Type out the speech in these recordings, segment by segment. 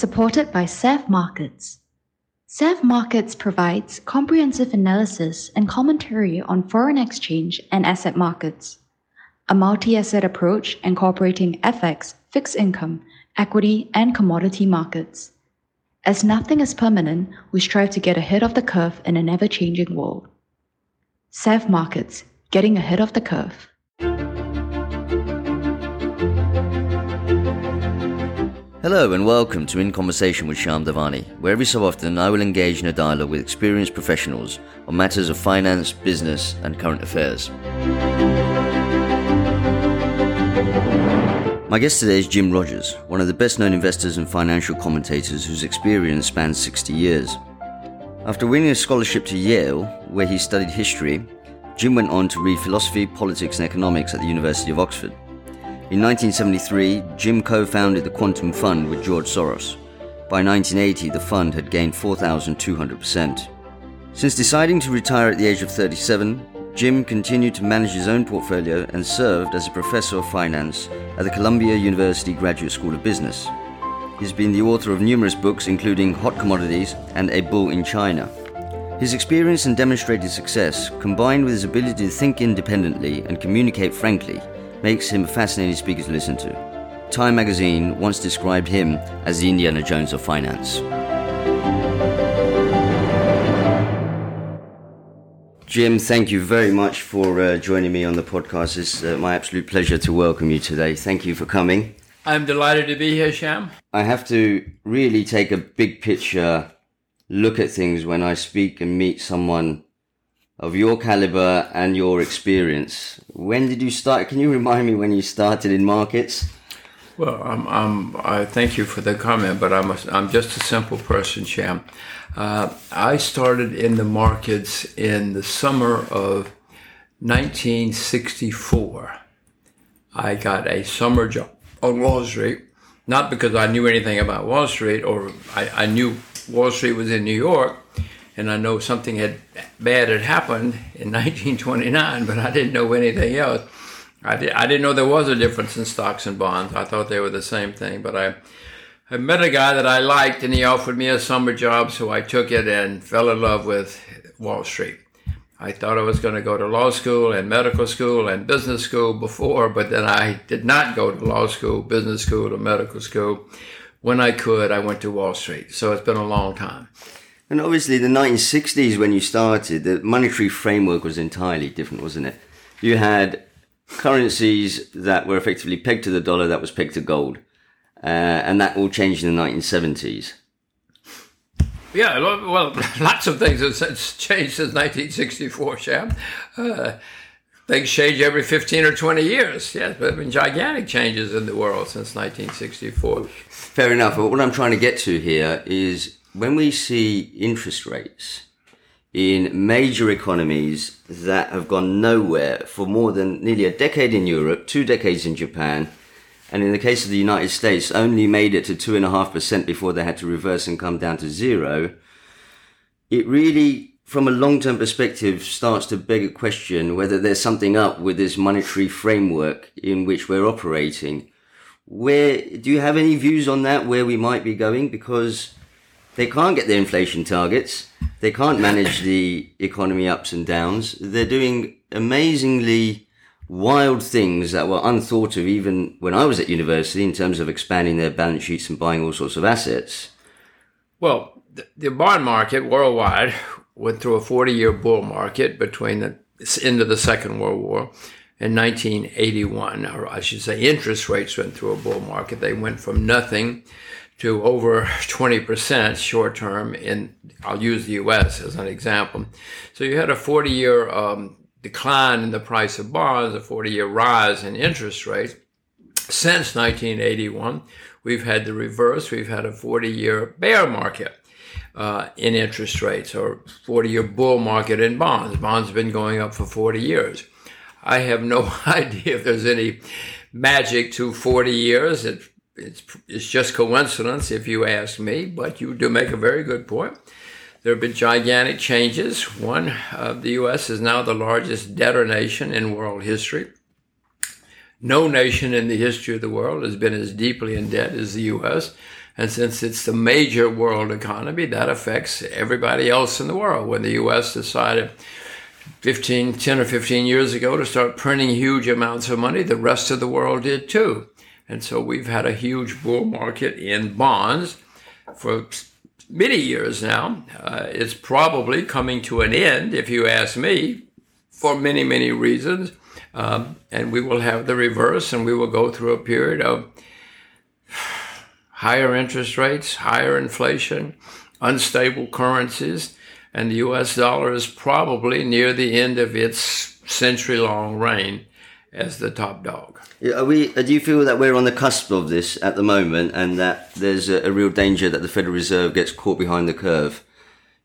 supported by SEV Markets. SEV Markets provides comprehensive analysis and commentary on foreign exchange and asset markets, a multi-asset approach incorporating FX, fixed income, equity, and commodity markets. As nothing is permanent, we strive to get ahead of the curve in an ever-changing world. SEV Markets, getting ahead of the curve. Hello and welcome to In Conversation with Shyam Davani, where every so often I will engage in a dialogue with experienced professionals on matters of finance, business, and current affairs. My guest today is Jim Rogers, one of the best known investors and financial commentators whose experience spans 60 years. After winning a scholarship to Yale, where he studied history, Jim went on to read philosophy, politics, and economics at the University of Oxford. In 1973, Jim co founded the Quantum Fund with George Soros. By 1980, the fund had gained 4,200%. Since deciding to retire at the age of 37, Jim continued to manage his own portfolio and served as a professor of finance at the Columbia University Graduate School of Business. He's been the author of numerous books, including Hot Commodities and A Bull in China. His experience and demonstrated success, combined with his ability to think independently and communicate frankly, makes him a fascinating speaker to listen to. Time magazine once described him as the Indiana Jones of finance. Jim, thank you very much for uh, joining me on the podcast. It's uh, my absolute pleasure to welcome you today. Thank you for coming. I'm delighted to be here, Sham. I have to really take a big picture look at things when I speak and meet someone of your caliber and your experience. When did you start? Can you remind me when you started in markets? Well, I'm, I'm, i thank you for the comment, but I'm, a, I'm just a simple person, Shyam. Uh, I started in the markets in the summer of 1964. I got a summer job on Wall Street, not because I knew anything about Wall Street or I, I knew Wall Street was in New York, and I know something had bad had happened in 1929, but I didn't know anything else. I, did, I didn't know there was a difference in stocks and bonds. I thought they were the same thing, but I, I met a guy that I liked, and he offered me a summer job, so I took it and fell in love with Wall Street. I thought I was going to go to law school and medical school and business school before, but then I did not go to law school, business school, or medical school. When I could, I went to Wall Street. So it's been a long time. And obviously, the 1960s, when you started, the monetary framework was entirely different, wasn't it? You had currencies that were effectively pegged to the dollar, that was pegged to gold. Uh, and that all changed in the 1970s. Yeah, well, lots of things have changed since 1964, Shyam. Uh, things change every 15 or 20 years. Yes, there have been gigantic changes in the world since 1964. Fair enough. But what I'm trying to get to here is when we see interest rates in major economies that have gone nowhere for more than nearly a decade in Europe, two decades in Japan, and in the case of the United States, only made it to two and a half percent before they had to reverse and come down to zero. It really, from a long-term perspective, starts to beg a question whether there's something up with this monetary framework in which we're operating. Where do you have any views on that? Where we might be going? Because they can't get their inflation targets. They can't manage the economy ups and downs. They're doing amazingly wild things that were unthought of even when I was at university in terms of expanding their balance sheets and buying all sorts of assets. Well, the bond market worldwide went through a 40 year bull market between the end of the Second World War in 1981, or I should say, interest rates went through a bull market. They went from nothing to over 20% short term in, I'll use the US as an example. So you had a 40 year um, decline in the price of bonds, a 40 year rise in interest rates. Since 1981, we've had the reverse. We've had a 40 year bear market. Uh, in interest rates or 40 year bull market in bonds. Bonds have been going up for 40 years. I have no idea if there's any magic to 40 years. It's, it's just coincidence if you ask me, but you do make a very good point. There have been gigantic changes. One, uh, the U.S. is now the largest debtor nation in world history. No nation in the history of the world has been as deeply in debt as the U.S. And since it's the major world economy, that affects everybody else in the world. When the US decided 15, 10 or 15 years ago to start printing huge amounts of money, the rest of the world did too. And so we've had a huge bull market in bonds for many years now. Uh, it's probably coming to an end, if you ask me, for many, many reasons. Um, and we will have the reverse, and we will go through a period of higher interest rates, higher inflation, unstable currencies, and the US dollar is probably near the end of its century long reign as the top dog. Are we? Uh, do you feel that we're on the cusp of this at the moment, and that there's a, a, real danger that the Federal Reserve gets caught behind the curve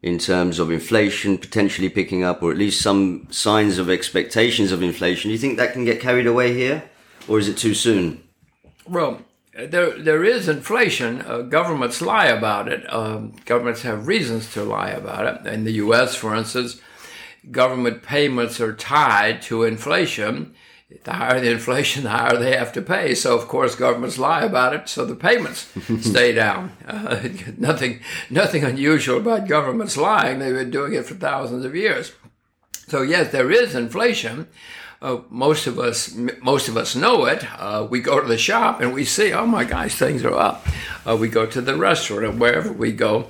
in terms of inflation potentially picking up, or at least some signs of expectations of inflation? Do you think that can get carried away here, or is it too soon? Well, there there is inflation. Uh, governments lie about it. Um, governments have reasons to lie about it. In the U.S., for instance, government payments are tied to inflation the higher the inflation, the higher they have to pay. So of course governments lie about it, so the payments stay down. Uh, nothing, nothing unusual about governments lying. They've been doing it for thousands of years. So yes, there is inflation. Uh, most of us, most of us know it. Uh, we go to the shop and we see, oh my gosh, things are up. Uh, we go to the restaurant or wherever we go.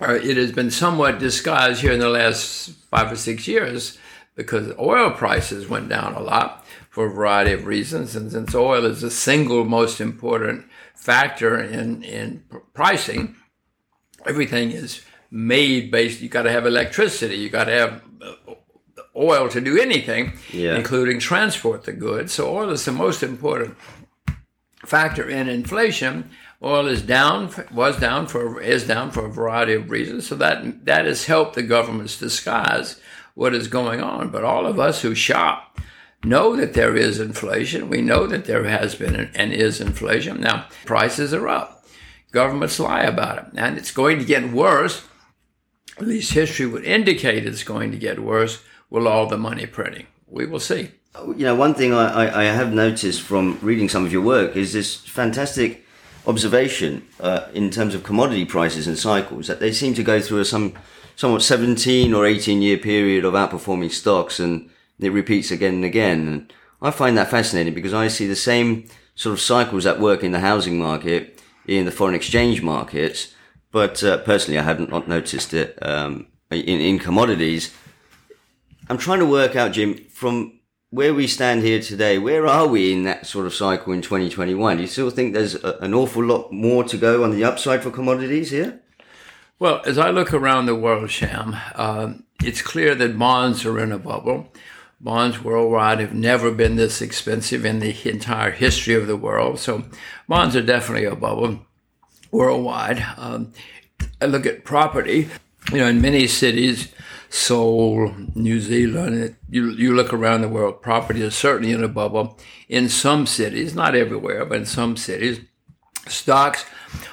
Uh, it has been somewhat disguised here in the last five or six years because oil prices went down a lot for a variety of reasons. And since oil is the single most important factor in, in pricing, everything is made based, you got to have electricity, you got to have uh, oil to do anything, yeah. including transport the goods. So oil is the most important factor in inflation. Oil is down, was down for, is down for a variety of reasons. So that, that has helped the government's disguise what is going on. But all of us who shop know that there is inflation. We know that there has been and is inflation. Now, prices are up. Governments lie about it. And it's going to get worse. At least history would indicate it's going to get worse with all the money printing. We will see. You know, one thing I, I have noticed from reading some of your work is this fantastic observation uh, in terms of commodity prices and cycles that they seem to go through some somewhat 17 or 18 year period of outperforming stocks and it repeats again and again. And I find that fascinating because I see the same sort of cycles at work in the housing market, in the foreign exchange markets. But uh, personally, I haven't not noticed it um, in, in commodities. I'm trying to work out, Jim, from where we stand here today, where are we in that sort of cycle in 2021? Do you still think there's a, an awful lot more to go on the upside for commodities here? Well, as I look around the world, Sham, uh, it's clear that bonds are in a bubble. Bonds worldwide have never been this expensive in the entire history of the world. So bonds are definitely a bubble worldwide. Um, I look at property. You know, in many cities, Seoul, New Zealand, you, you look around the world, property is certainly in a bubble. In some cities, not everywhere, but in some cities, stocks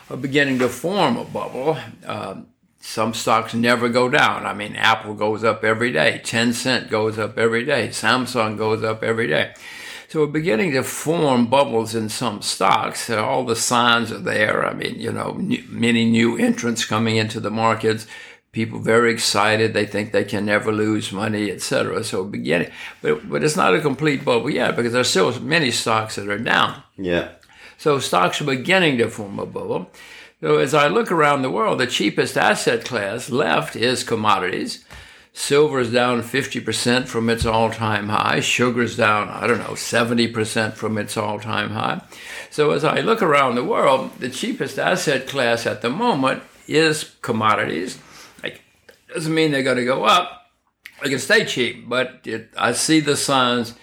are beginning to form a bubble. Uh, some stocks never go down. I mean, Apple goes up every day. Tencent goes up every day. Samsung goes up every day. So we're beginning to form bubbles in some stocks. All the signs are there. I mean, you know, new, many new entrants coming into the markets. People very excited. They think they can never lose money, etc. So beginning, but but it's not a complete bubble yet because there's still many stocks that are down. Yeah. So stocks are beginning to form a bubble. So as I look around the world, the cheapest asset class left is commodities. Silver is down 50% from its all-time high. Sugar is down, I don't know, 70% from its all-time high. So as I look around the world, the cheapest asset class at the moment is commodities. Like, doesn't mean they're going to go up. They can stay cheap, but it, I see the signs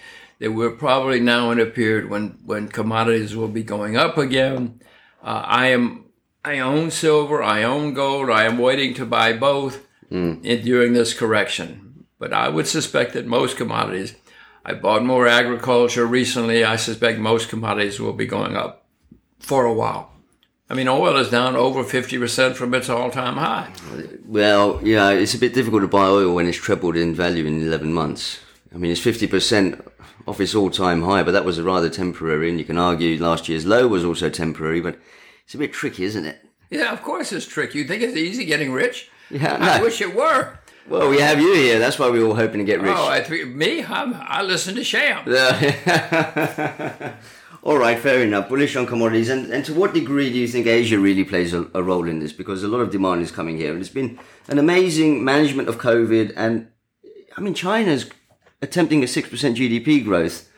that we're probably now in a period when, when commodities will be going up again. Uh, I am I own silver, I own gold, I am waiting to buy both mm. in, during this correction. But I would suspect that most commodities, I bought more agriculture recently. I suspect most commodities will be going up for a while. I mean, oil is down over 50% from its all time high. Well, yeah, it's a bit difficult to buy oil when it's trebled in value in 11 months. I mean, it's 50% off its all-time high, but that was rather temporary. And you can argue last year's low was also temporary. But it's a bit tricky, isn't it? Yeah, of course it's tricky. You think it's easy getting rich? Yeah, I wish it were. Well, we have you here. That's why we were all hoping to get rich. Oh, I th- me? I'm, I listen to Sham. All right, fair enough. Bullish on commodities. And, and to what degree do you think Asia really plays a, a role in this? Because a lot of demand is coming here. And it's been an amazing management of COVID. And I mean, China's attempting a 6% GDP growth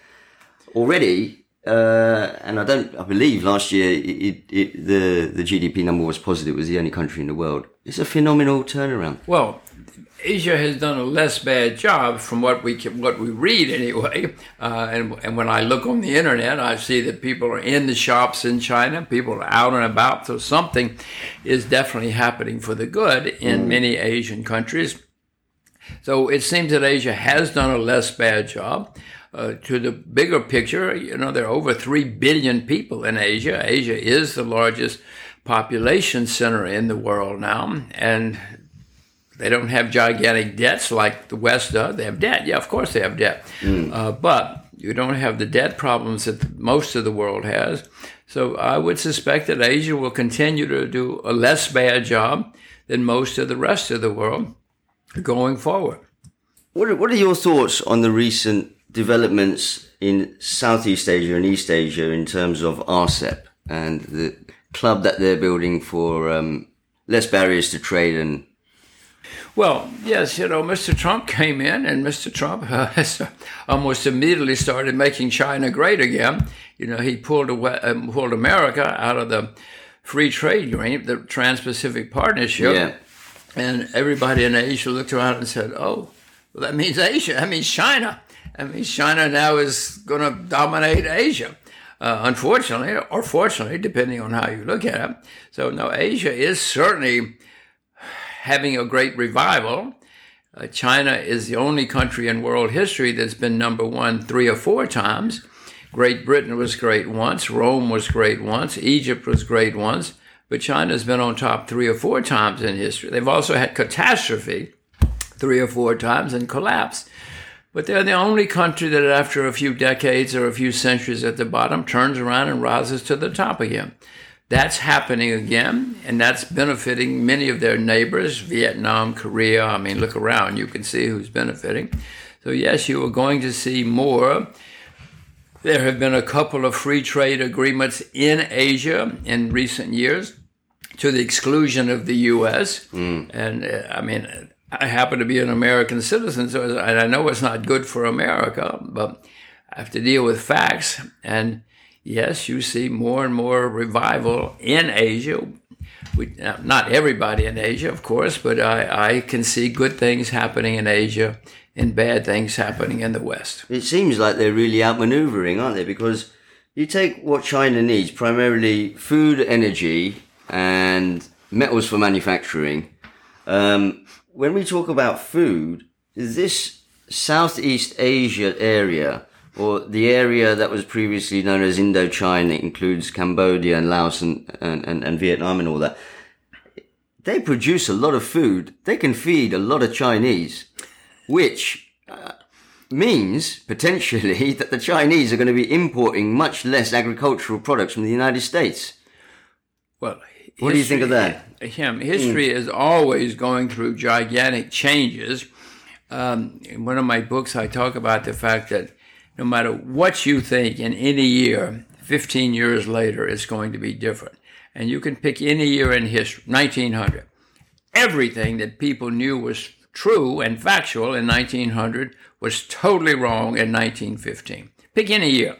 already. Uh, and I don't, I believe last year it, it, the, the GDP number was positive. It was the only country in the world. It's a phenomenal turnaround. Well, Asia has done a less bad job from what we can, what we read anyway. Uh, and, and when I look on the internet, I see that people are in the shops in China, people are out and about. So something is definitely happening for the good in many Asian countries. So it seems that Asia has done a less bad job. Uh, to the bigger picture, you know, there are over 3 billion people in Asia. Asia is the largest population center in the world now. And they don't have gigantic debts like the West does. They have debt. Yeah, of course they have debt. Uh, but you don't have the debt problems that most of the world has. So I would suspect that Asia will continue to do a less bad job than most of the rest of the world going forward. What are, what are your thoughts on the recent developments in Southeast Asia and East Asia in terms of RCEP and the club that they're building for um, less barriers to trade and Well, yes, you know, Mr. Trump came in, and Mr. Trump uh, almost immediately started making China great again. You know, he pulled away, um, pulled America out of the free trade agreement, the Trans-Pacific Partnership, yeah. And everybody in Asia looked around and said, "Oh, well, that means Asia. That means China. That means China now is going to dominate Asia." Uh, unfortunately, or fortunately, depending on how you look at it. So, no, Asia is certainly having a great revival. Uh, China is the only country in world history that's been number one three or four times. Great Britain was great once, Rome was great once, Egypt was great once, but China's been on top three or four times in history. They've also had catastrophe three or four times and collapse. But they're the only country that, after a few decades or a few centuries at the bottom, turns around and rises to the top again. That's happening again, and that's benefiting many of their neighbors, Vietnam, Korea. I mean, look around, you can see who's benefiting. So, yes, you are going to see more. There have been a couple of free trade agreements in Asia in recent years to the exclusion of the U.S. And uh, I mean, I happen to be an American citizen, so and I know it's not good for America, but I have to deal with facts. And yes, you see more and more revival in Asia. We, not everybody in Asia, of course, but I, I can see good things happening in Asia and bad things happening in the West. It seems like they're really outmaneuvering, aren't they? Because you take what China needs, primarily food, energy, and metals for manufacturing. Um, when we talk about food, this Southeast Asia area, or the area that was previously known as Indochina, includes Cambodia and Laos and, and, and, and Vietnam and all that, they produce a lot of food. They can feed a lot of Chinese, which uh, means potentially that the Chinese are going to be importing much less agricultural products from the United States. Well, What do you think of that? Him, history is always going through gigantic changes. Um, in one of my books, I talk about the fact that no matter what you think in any year, 15 years later, it's going to be different. And you can pick any year in history, 1900. Everything that people knew was true and factual in 1900 was totally wrong in 1915. Pick any year.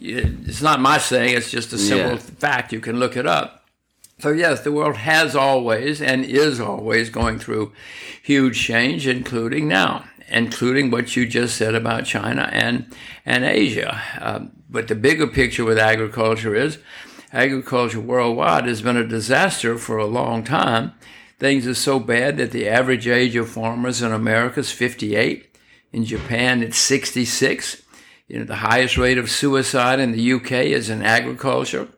It's not my saying, it's just a simple Yeah. fact. You can look it up. So, yes, the world has always and is always going through huge change, including now, including what you just said about China and, and Asia. Um, but the bigger picture with agriculture is agriculture worldwide has been a disaster for a long time. Things are so bad that the average age of farmers in America is 58. In Japan, it's 66. You know, the highest rate of suicide in the UK is in agriculture.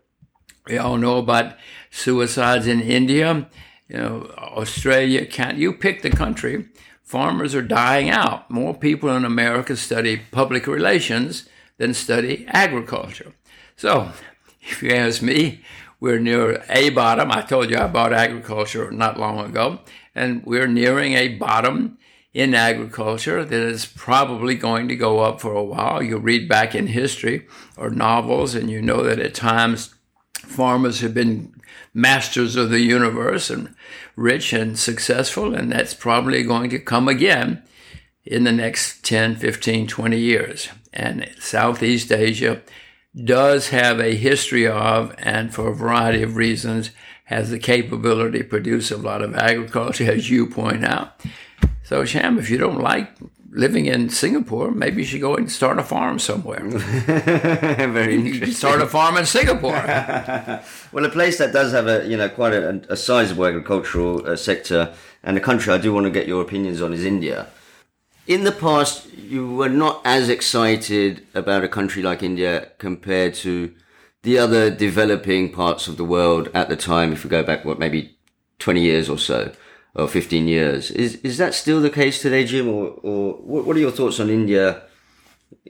We all know about suicides in India, you know, Australia, can't you pick the country? Farmers are dying out. More people in America study public relations than study agriculture. So, if you ask me, we're near a bottom. I told you I bought agriculture not long ago, and we're nearing a bottom in agriculture that is probably going to go up for a while. You read back in history or novels, and you know that at times farmers have been masters of the universe and rich and successful, and that's probably going to come again in the next 10, 15, 20 years. And Southeast Asia does have a history of, and for a variety of reasons, has the capability to produce a lot of agriculture, as you point out. So, Sham, if you don't like living in Singapore, maybe you should go and start a farm somewhere. Very interesting. Start a farm in Singapore. well, a place that does have a you know quite a, a sizable agricultural uh, sector and a country I do want to get your opinions on is India. In the past, you were not as excited about a country like India compared to the other developing parts of the world at the time. If we go back, what maybe twenty years or so or 15 years. Is is that still the case today, Jim, or, or what are your thoughts on India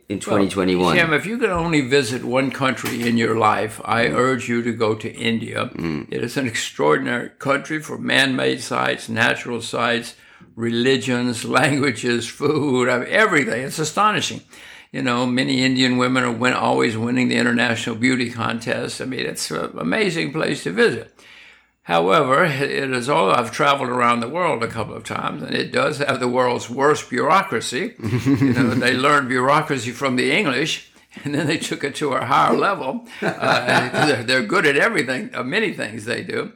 in 2021? Well, Jim, if you could only visit one country in your life, I mm. urge you to go to India. Mm. It is an extraordinary country for man-made sites, natural sites, religions, languages, food, everything. It's astonishing. You know, many Indian women are win- always winning the international beauty contest. I mean, it's an amazing place to visit. However, it is all I've traveled around the world a couple of times, and it does have the world's worst bureaucracy. you know, they learned bureaucracy from the English, and then they took it to a higher level. Uh, they're, they're, good at everything, uh, many things they do.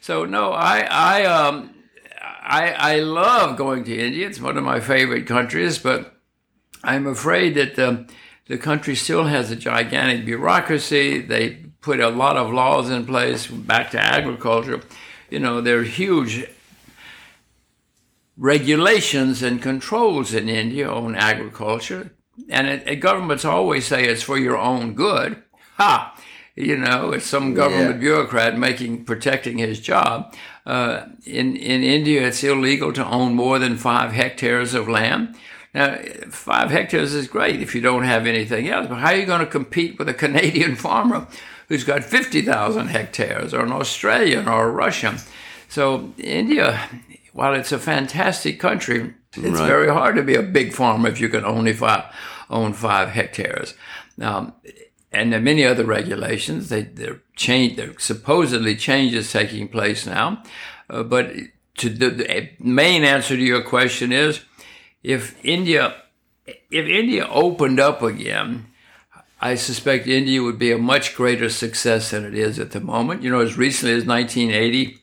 So no, I I um I I love going to India. It's one of my favorite countries, but I'm afraid that the the country still has a gigantic bureaucracy. They put a lot of laws in place back to agriculture. You know, there are huge regulations and controls in India on agriculture, and it, it, governments always say it's for your own good. Ha! You know, it's some government yeah. bureaucrat making protecting his job. Uh, in in India, it's illegal to own more than five hectares of land. Now, five hectares is great if you don't have anything else, but how are you going to compete with a Canadian farmer who's got 50,000 hectares, or an Australian or a Russian. So India, while it's a fantastic country, it's right. very hard to be a big farmer if you can only five, own five hectares. Now, and there are many other regulations. They, they're change, there supposedly changes taking place now. Uh, but to the, the main answer to your question is, if India, if India opened up again, I suspect India would be a much greater success than it is at the moment. You know, as recently as 1980,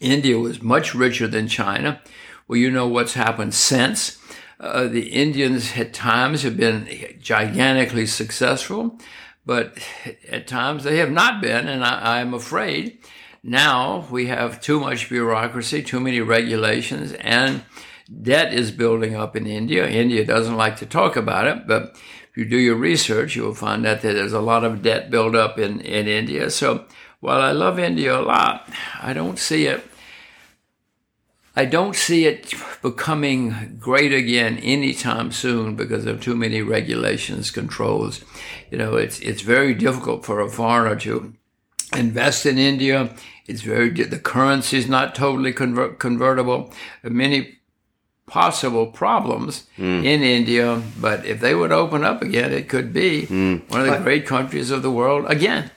India was much richer than China. Well, you know what's happened since. Uh, the Indians at times have been gigantically successful, but at times they have not been, and I, I'm afraid now we have too much bureaucracy, too many regulations, and debt is building up in India. India doesn't like to talk about it, but you do your research, you will find out that there's a lot of debt built up in, in India. So while I love India a lot, I don't see it. I don't see it becoming great again anytime soon because of too many regulations, controls. You know, it's it's very difficult for a foreigner to invest in India. It's very the currency is not totally convert, convertible. Many possible problems mm. in India, but if they would open up again, it could be mm. one of the great countries of the world again.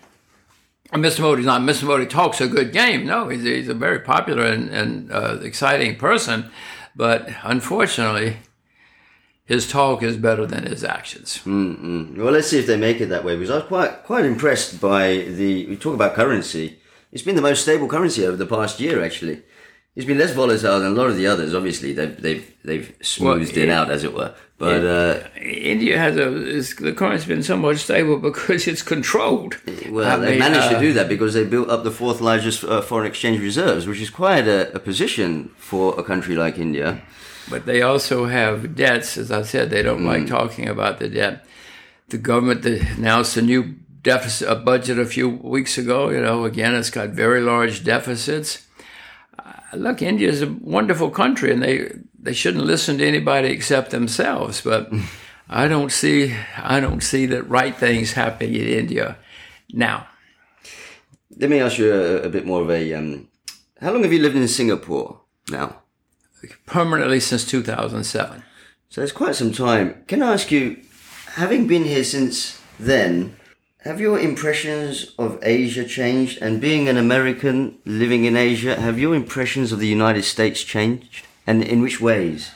And Mr. Modi's not, Mr. Modi talks a good game. No, he's, he's a very popular and, and uh, exciting person, but unfortunately, his talk is better than his actions. Mm-mm. Well, let's see if they make it that way, because I was quite, quite impressed by the, we talk about currency. It's been the most stable currency over the past year, actually. He's been less volatile than a lot of the others. Obviously, they've they've they've smoothed well, it out, as it were. But uh, India has a the currency's been somewhat stable because it's controlled. Well, I they mean, managed uh, to do that because they built up the fourth largest uh, foreign exchange reserves, which is quite a, a, position for a country like India. But they also have debts, as I said. They don't mm. like talking about the debt. The government announced a new deficit, a budget a few weeks ago. You know, again, it's got very large deficits look, India is a wonderful country, and they they shouldn't listen to anybody except themselves. But I don't see I don't see that right things happening in India now. let me ask you a, a bit more of a. Um, how long have you lived in Singapore now? Permanently since 2007. So it's quite some time. Can I ask you, having been here since then, have your impressions of Asia changed? And being an American living in Asia, have your impressions of the United States changed? And in which ways?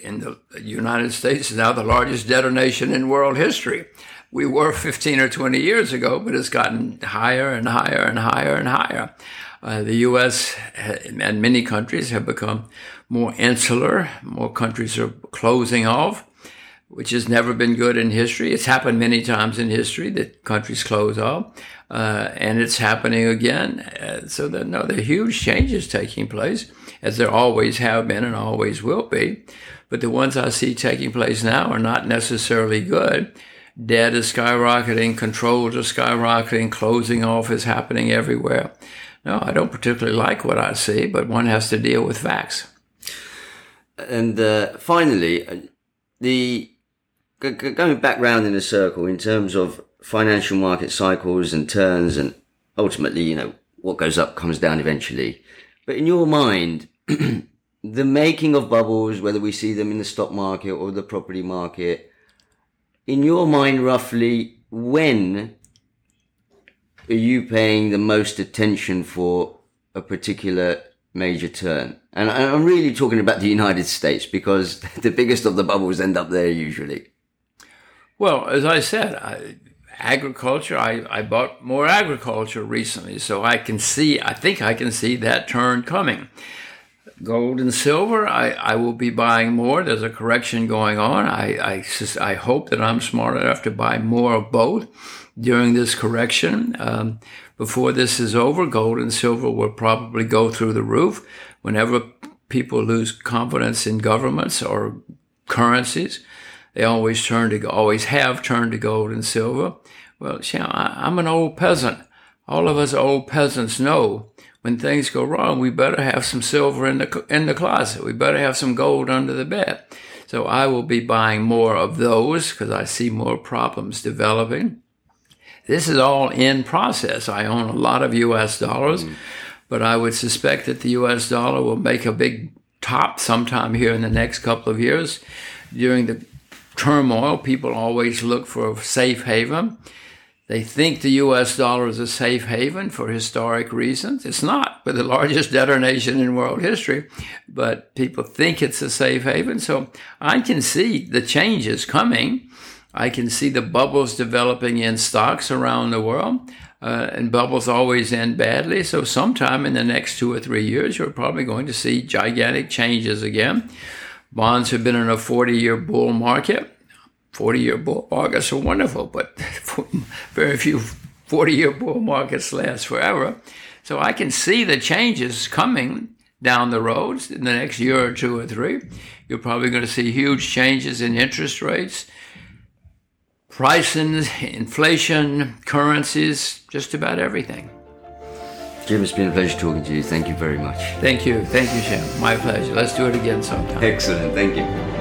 In the United States is now the largest debtor nation in world history. We were 15 or 20 years ago, but it's gotten higher and higher and higher and higher. Uh, the U.S. and many countries have become more insular. More countries are closing off, which has never been good in history. It's happened many times in history that countries close off, uh, and it's happening again. Uh, so there, no, there are huge changes taking place, as there always have been and always will be. But the ones I see taking place now are not necessarily good. Debt is skyrocketing, controls are skyrocketing, closing off is happening everywhere. No, I don't particularly like what I see, but one has to deal with facts. And uh, finally, uh, the going back round in a circle in terms of financial market cycles and turns, and ultimately, you know, what goes up comes down eventually. But in your mind, the making of bubbles, whether we see them in the stock market or the property market, in your mind, roughly, when are you paying the most attention for a particular major turn? And I'm really talking about the United States because the biggest of the bubbles end up there usually. Well, as I said, I, agriculture, I, I bought more agriculture recently, so I can see, I think I can see that turn coming. Gold and silver, I, I will be buying more. There's a correction going on. I, I, I hope that I'm smart enough to buy more of both during this correction. Um, before this is over, gold and silver will probably go through the roof. Whenever people lose confidence in governments or currencies, they always turn to, always have turned to gold and silver. Well, you know, I, I'm an old peasant. All of us old peasants know when things go wrong, we better have some silver in the in the closet. We better have some gold under the bed. So I will be buying more of those because I see more problems developing. This is all in process. I own a lot of US dollars, mm. but I would suspect that the US dollar will make a big top sometime here in the next couple of years. During the turmoil, people always look for a safe haven. They think the US dollar is a safe haven for historic reasons. It's not. We're the largest debtor nation in world history, but people think it's a safe haven. So I can see the changes coming. I can see the bubbles developing in stocks around the world. Uh, and bubbles always end badly. So, sometime in the next two or three years, you're probably going to see gigantic changes again. Bonds have been in a 40 year bull market. 40 year bull markets are wonderful, but very few 40 year bull markets last forever. So, I can see the changes coming down the road in the next year or two or three. You're probably going to see huge changes in interest rates prices, inflation, currencies, just about everything. Jim, it's been a pleasure talking to you. Thank you very much. Thank you. Thank you, Jim. My pleasure. Let's do it again sometime. Excellent. Thank you.